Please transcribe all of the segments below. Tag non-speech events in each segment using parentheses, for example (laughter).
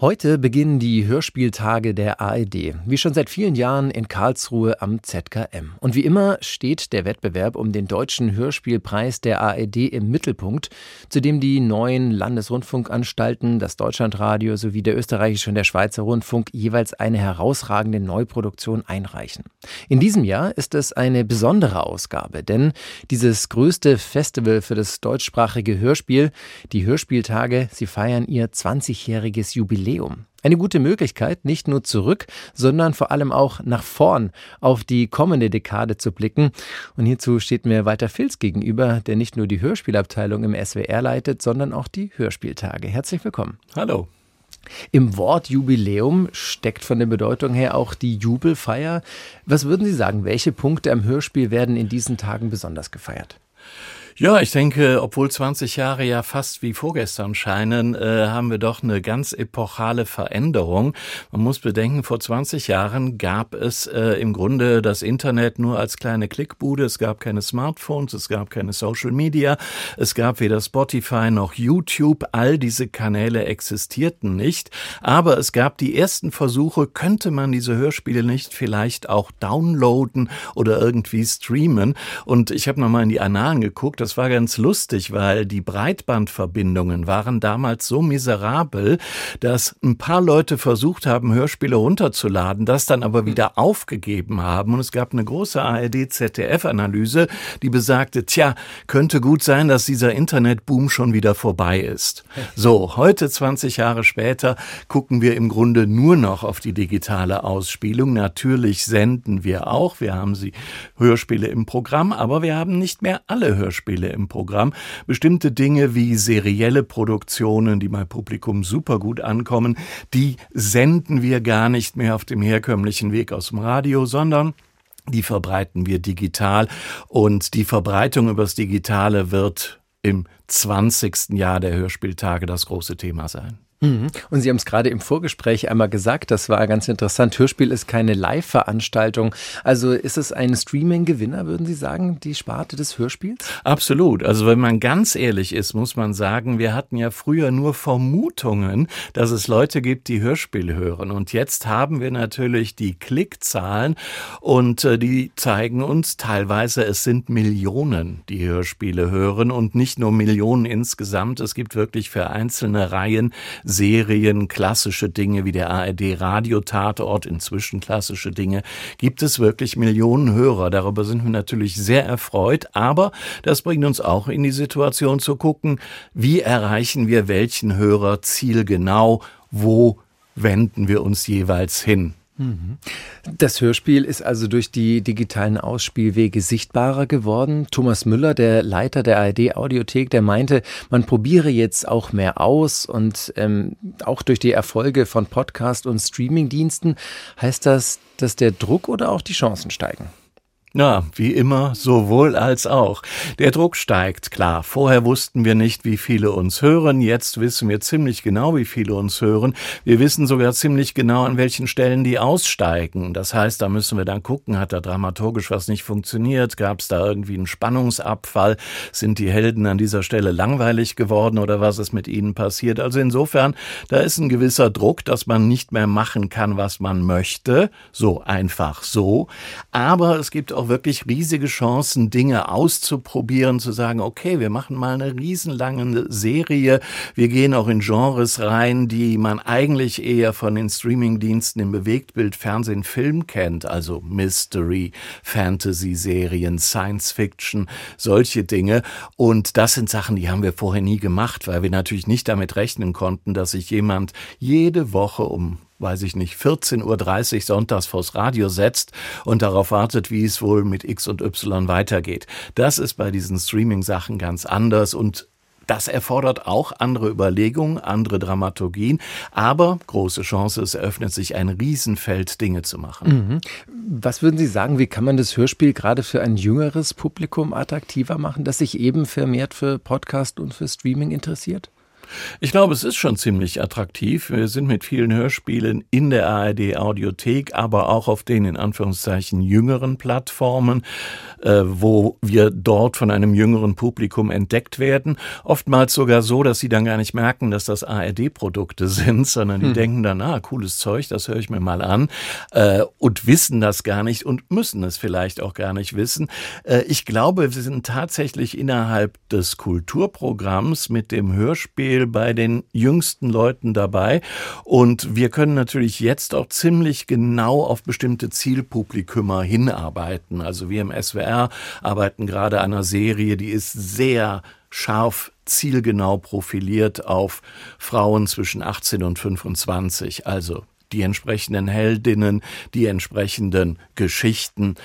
Heute beginnen die Hörspieltage der ARD, wie schon seit vielen Jahren in Karlsruhe am ZKM. Und wie immer steht der Wettbewerb um den deutschen Hörspielpreis der ARD im Mittelpunkt, zu dem die neuen Landesrundfunkanstalten, das Deutschlandradio sowie der österreichische und der Schweizer Rundfunk jeweils eine herausragende Neuproduktion einreichen. In diesem Jahr ist es eine besondere Ausgabe, denn dieses größte Festival für das deutschsprachige Hörspiel, die Hörspieltage, sie feiern ihr 20-jähriges Jubiläum. Jubiläum. Eine gute Möglichkeit, nicht nur zurück, sondern vor allem auch nach vorn auf die kommende Dekade zu blicken. Und hierzu steht mir Walter Filz gegenüber, der nicht nur die Hörspielabteilung im SWR leitet, sondern auch die Hörspieltage. Herzlich willkommen. Hallo. Im Wort Jubiläum steckt von der Bedeutung her auch die Jubelfeier. Was würden Sie sagen, welche Punkte am Hörspiel werden in diesen Tagen besonders gefeiert? Ja, ich denke, obwohl 20 Jahre ja fast wie vorgestern scheinen, äh, haben wir doch eine ganz epochale Veränderung. Man muss bedenken, vor 20 Jahren gab es äh, im Grunde das Internet nur als kleine Klickbude. Es gab keine Smartphones, es gab keine Social Media, es gab weder Spotify noch YouTube. All diese Kanäle existierten nicht. Aber es gab die ersten Versuche, könnte man diese Hörspiele nicht vielleicht auch downloaden oder irgendwie streamen. Und ich habe nochmal in die Annalen geguckt das war ganz lustig, weil die Breitbandverbindungen waren damals so miserabel, dass ein paar Leute versucht haben, Hörspiele runterzuladen, das dann aber wieder aufgegeben haben. Und es gab eine große ARD-ZDF-Analyse, die besagte, tja, könnte gut sein, dass dieser Internetboom schon wieder vorbei ist. (laughs) So, heute 20 Jahre später gucken wir im Grunde nur noch auf die digitale Ausspielung. Natürlich senden wir auch. Wir haben sie Hörspiele im Programm, aber wir haben nicht mehr alle Hörspiele Beispiele im Programm. Bestimmte Dinge wie serielle Produktionen, die beim Publikum super gut ankommen, die senden wir gar nicht mehr auf dem herkömmlichen Weg aus dem Radio, sondern die verbreiten wir digital und die Verbreitung übers Digitale wird im 20. Jahr der Hörspieltage das große Thema sein. Mhm. Und Sie haben es gerade im Vorgespräch einmal gesagt, das war ganz interessant. Hörspiel ist keine Live-Veranstaltung. Also ist es ein Streaming-Gewinner, würden Sie sagen, die Sparte des Hörspiels? Absolut. Also wenn man ganz ehrlich ist, muss man sagen, wir hatten ja früher nur Vermutungen, dass es Leute gibt, die Hörspiel hören. Und jetzt haben wir natürlich die Klickzahlen und äh, die zeigen uns teilweise, es sind Millionen, die Hörspiele hören und nicht nur Millionen insgesamt. Es gibt wirklich für einzelne Reihen Serien, klassische Dinge wie der ARD Radiotatort, inzwischen klassische Dinge, gibt es wirklich Millionen Hörer. Darüber sind wir natürlich sehr erfreut, aber das bringt uns auch in die Situation zu gucken, wie erreichen wir welchen Hörer zielgenau, wo wenden wir uns jeweils hin. Das Hörspiel ist also durch die digitalen Ausspielwege sichtbarer geworden. Thomas Müller, der Leiter der ARD Audiothek, der meinte, man probiere jetzt auch mehr aus und ähm, auch durch die Erfolge von Podcast und Streamingdiensten heißt das, dass der Druck oder auch die Chancen steigen. Ja, wie immer, sowohl als auch. Der Druck steigt, klar. Vorher wussten wir nicht, wie viele uns hören. Jetzt wissen wir ziemlich genau, wie viele uns hören. Wir wissen sogar ziemlich genau, an welchen Stellen die aussteigen. Das heißt, da müssen wir dann gucken, hat da dramaturgisch was nicht funktioniert? Gab es da irgendwie einen Spannungsabfall? Sind die Helden an dieser Stelle langweilig geworden oder was ist mit ihnen passiert? Also insofern, da ist ein gewisser Druck, dass man nicht mehr machen kann, was man möchte. So einfach so. Aber es gibt auch wirklich riesige Chancen, Dinge auszuprobieren, zu sagen, okay, wir machen mal eine riesenlange Serie. Wir gehen auch in Genres rein, die man eigentlich eher von den Streamingdiensten im Bewegtbild, Fernsehen, Film kennt, also Mystery, Fantasy-Serien, Science-Fiction, solche Dinge. Und das sind Sachen, die haben wir vorher nie gemacht, weil wir natürlich nicht damit rechnen konnten, dass sich jemand jede Woche um weiß ich nicht, 14.30 Uhr sonntags vors Radio setzt und darauf wartet, wie es wohl mit X und Y weitergeht. Das ist bei diesen Streaming-Sachen ganz anders und das erfordert auch andere Überlegungen, andere Dramaturgien, aber große Chance, es eröffnet sich ein Riesenfeld, Dinge zu machen. Mhm. Was würden Sie sagen, wie kann man das Hörspiel gerade für ein jüngeres Publikum attraktiver machen, das sich eben vermehrt für Podcast und für Streaming interessiert? Ich glaube, es ist schon ziemlich attraktiv. Wir sind mit vielen Hörspielen in der ARD Audiothek, aber auch auf den in Anführungszeichen jüngeren Plattformen, äh, wo wir dort von einem jüngeren Publikum entdeckt werden. Oftmals sogar so, dass sie dann gar nicht merken, dass das ARD-Produkte (laughs) sind, sondern die hm. denken dann, ah, cooles Zeug, das höre ich mir mal an äh, und wissen das gar nicht und müssen es vielleicht auch gar nicht wissen. Äh, ich glaube, wir sind tatsächlich innerhalb des Kulturprogramms mit dem Hörspiel Beispiel bei den jüngsten Leuten dabei. Und wir können natürlich jetzt auch ziemlich genau auf bestimmte Zielpublikümer hinarbeiten. Also wir im SWR arbeiten gerade an einer Serie, die ist sehr scharf zielgenau profiliert auf Frauen zwischen 18 und 25. Also die entsprechenden Heldinnen, die entsprechenden Geschichten.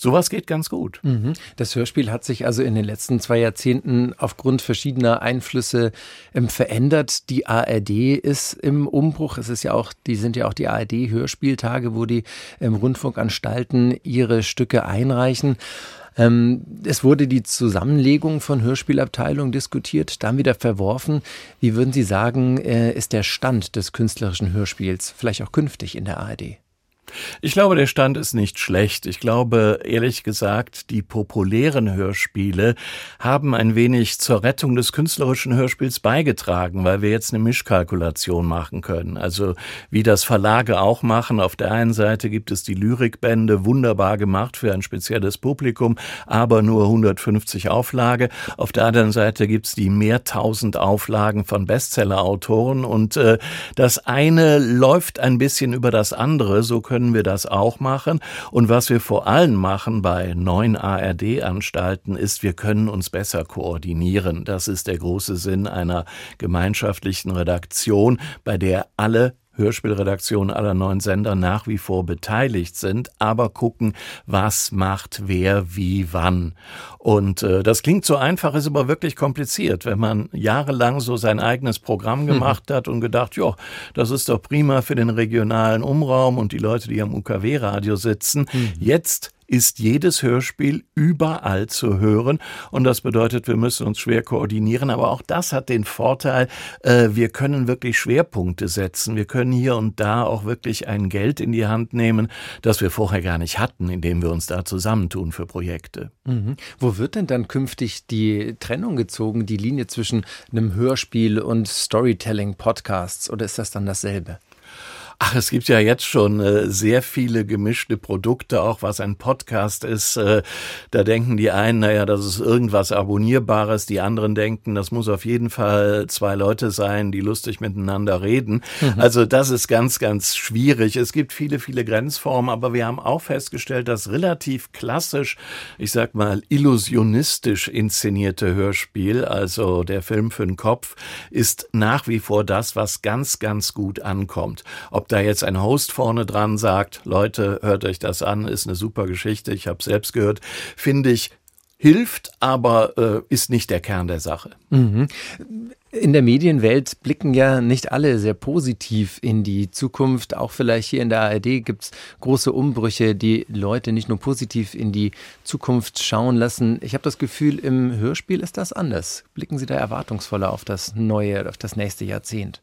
Sowas geht ganz gut. Mhm. Das Hörspiel hat sich also in den letzten zwei Jahrzehnten aufgrund verschiedener Einflüsse ähm, verändert. Die ARD ist im Umbruch. Es ist ja auch, die sind ja auch die ARD-Hörspieltage, wo die ähm, Rundfunkanstalten ihre Stücke einreichen. Ähm, es wurde die Zusammenlegung von Hörspielabteilungen diskutiert, dann wieder verworfen. Wie würden Sie sagen, äh, ist der Stand des künstlerischen Hörspiels vielleicht auch künftig in der ARD? Ich glaube, der Stand ist nicht schlecht. Ich glaube, ehrlich gesagt, die populären Hörspiele haben ein wenig zur Rettung des künstlerischen Hörspiels beigetragen, weil wir jetzt eine Mischkalkulation machen können. Also wie das Verlage auch machen. Auf der einen Seite gibt es die Lyrikbände, wunderbar gemacht für ein spezielles Publikum, aber nur 150 Auflage. Auf der anderen Seite gibt's die mehrtausend Auflagen von Bestsellerautoren und äh, das eine läuft ein bisschen über das andere. So können wir das auch machen. Und was wir vor allem machen bei neuen ARD-Anstalten ist, wir können uns besser koordinieren. Das ist der große Sinn einer gemeinschaftlichen Redaktion, bei der alle Hörspielredaktionen aller neuen Sender nach wie vor beteiligt sind, aber gucken, was macht wer wie wann. Und äh, das klingt so einfach, ist aber wirklich kompliziert, wenn man jahrelang so sein eigenes Programm mhm. gemacht hat und gedacht, ja, das ist doch prima für den regionalen Umraum und die Leute, die am UKW-Radio sitzen. Mhm. Jetzt ist jedes Hörspiel überall zu hören. Und das bedeutet, wir müssen uns schwer koordinieren. Aber auch das hat den Vorteil, äh, wir können wirklich Schwerpunkte setzen. Wir können hier und da auch wirklich ein Geld in die Hand nehmen, das wir vorher gar nicht hatten, indem wir uns da zusammentun für Projekte. Mhm. Wo wird denn dann künftig die Trennung gezogen, die Linie zwischen einem Hörspiel und Storytelling-Podcasts? Oder ist das dann dasselbe? Ach, es gibt ja jetzt schon äh, sehr viele gemischte Produkte, auch was ein Podcast ist. Äh, da denken die einen, naja, das ist irgendwas Abonnierbares. Die anderen denken, das muss auf jeden Fall zwei Leute sein, die lustig miteinander reden. Mhm. Also das ist ganz, ganz schwierig. Es gibt viele, viele Grenzformen, aber wir haben auch festgestellt, dass relativ klassisch, ich sag mal, illusionistisch inszenierte Hörspiel, also der Film für den Kopf, ist nach wie vor das, was ganz, ganz gut ankommt. Ob da jetzt ein Host vorne dran sagt, Leute, hört euch das an, ist eine super Geschichte, ich habe selbst gehört, finde ich hilft, aber äh, ist nicht der Kern der Sache. Mhm. In der Medienwelt blicken ja nicht alle sehr positiv in die Zukunft. Auch vielleicht hier in der ARD gibt es große Umbrüche, die Leute nicht nur positiv in die Zukunft schauen lassen. Ich habe das Gefühl, im Hörspiel ist das anders. Blicken Sie da erwartungsvoller auf das neue, auf das nächste Jahrzehnt?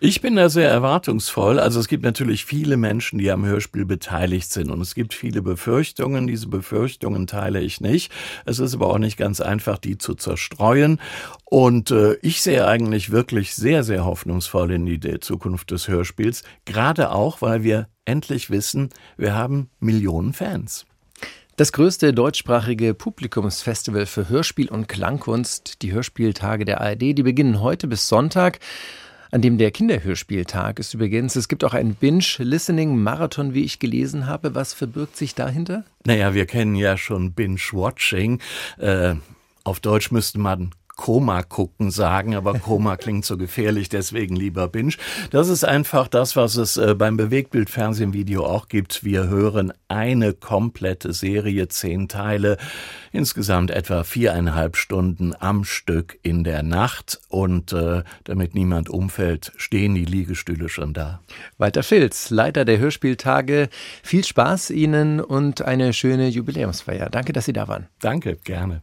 Ich bin da sehr erwartungsvoll. Also es gibt natürlich viele Menschen, die am Hörspiel beteiligt sind und es gibt viele Befürchtungen. Diese Befürchtungen teile ich nicht. Es ist aber auch nicht ganz einfach, die zu zerstreuen. Und äh, ich sehe eigentlich wirklich sehr, sehr hoffnungsvoll in die Zukunft des Hörspiels. Gerade auch, weil wir endlich wissen, wir haben Millionen Fans. Das größte deutschsprachige Publikumsfestival für Hörspiel und Klangkunst, die Hörspieltage der ARD, die beginnen heute bis Sonntag an dem der Kinderhörspieltag ist übrigens. Es gibt auch einen Binge-Listening-Marathon, wie ich gelesen habe. Was verbirgt sich dahinter? Naja, wir kennen ja schon Binge-Watching. Äh, auf Deutsch müsste man Koma gucken sagen, aber Koma klingt so gefährlich, deswegen lieber Binge. Das ist einfach das, was es äh, beim Bewegtbild-Fernsehen-Video auch gibt. Wir hören eine komplette Serie, zehn Teile, insgesamt etwa viereinhalb Stunden am Stück in der Nacht. Und äh, damit niemand umfällt, stehen die Liegestühle schon da. Walter Filz, Leiter der Hörspieltage. Viel Spaß Ihnen und eine schöne Jubiläumsfeier. Danke, dass Sie da waren. Danke, gerne.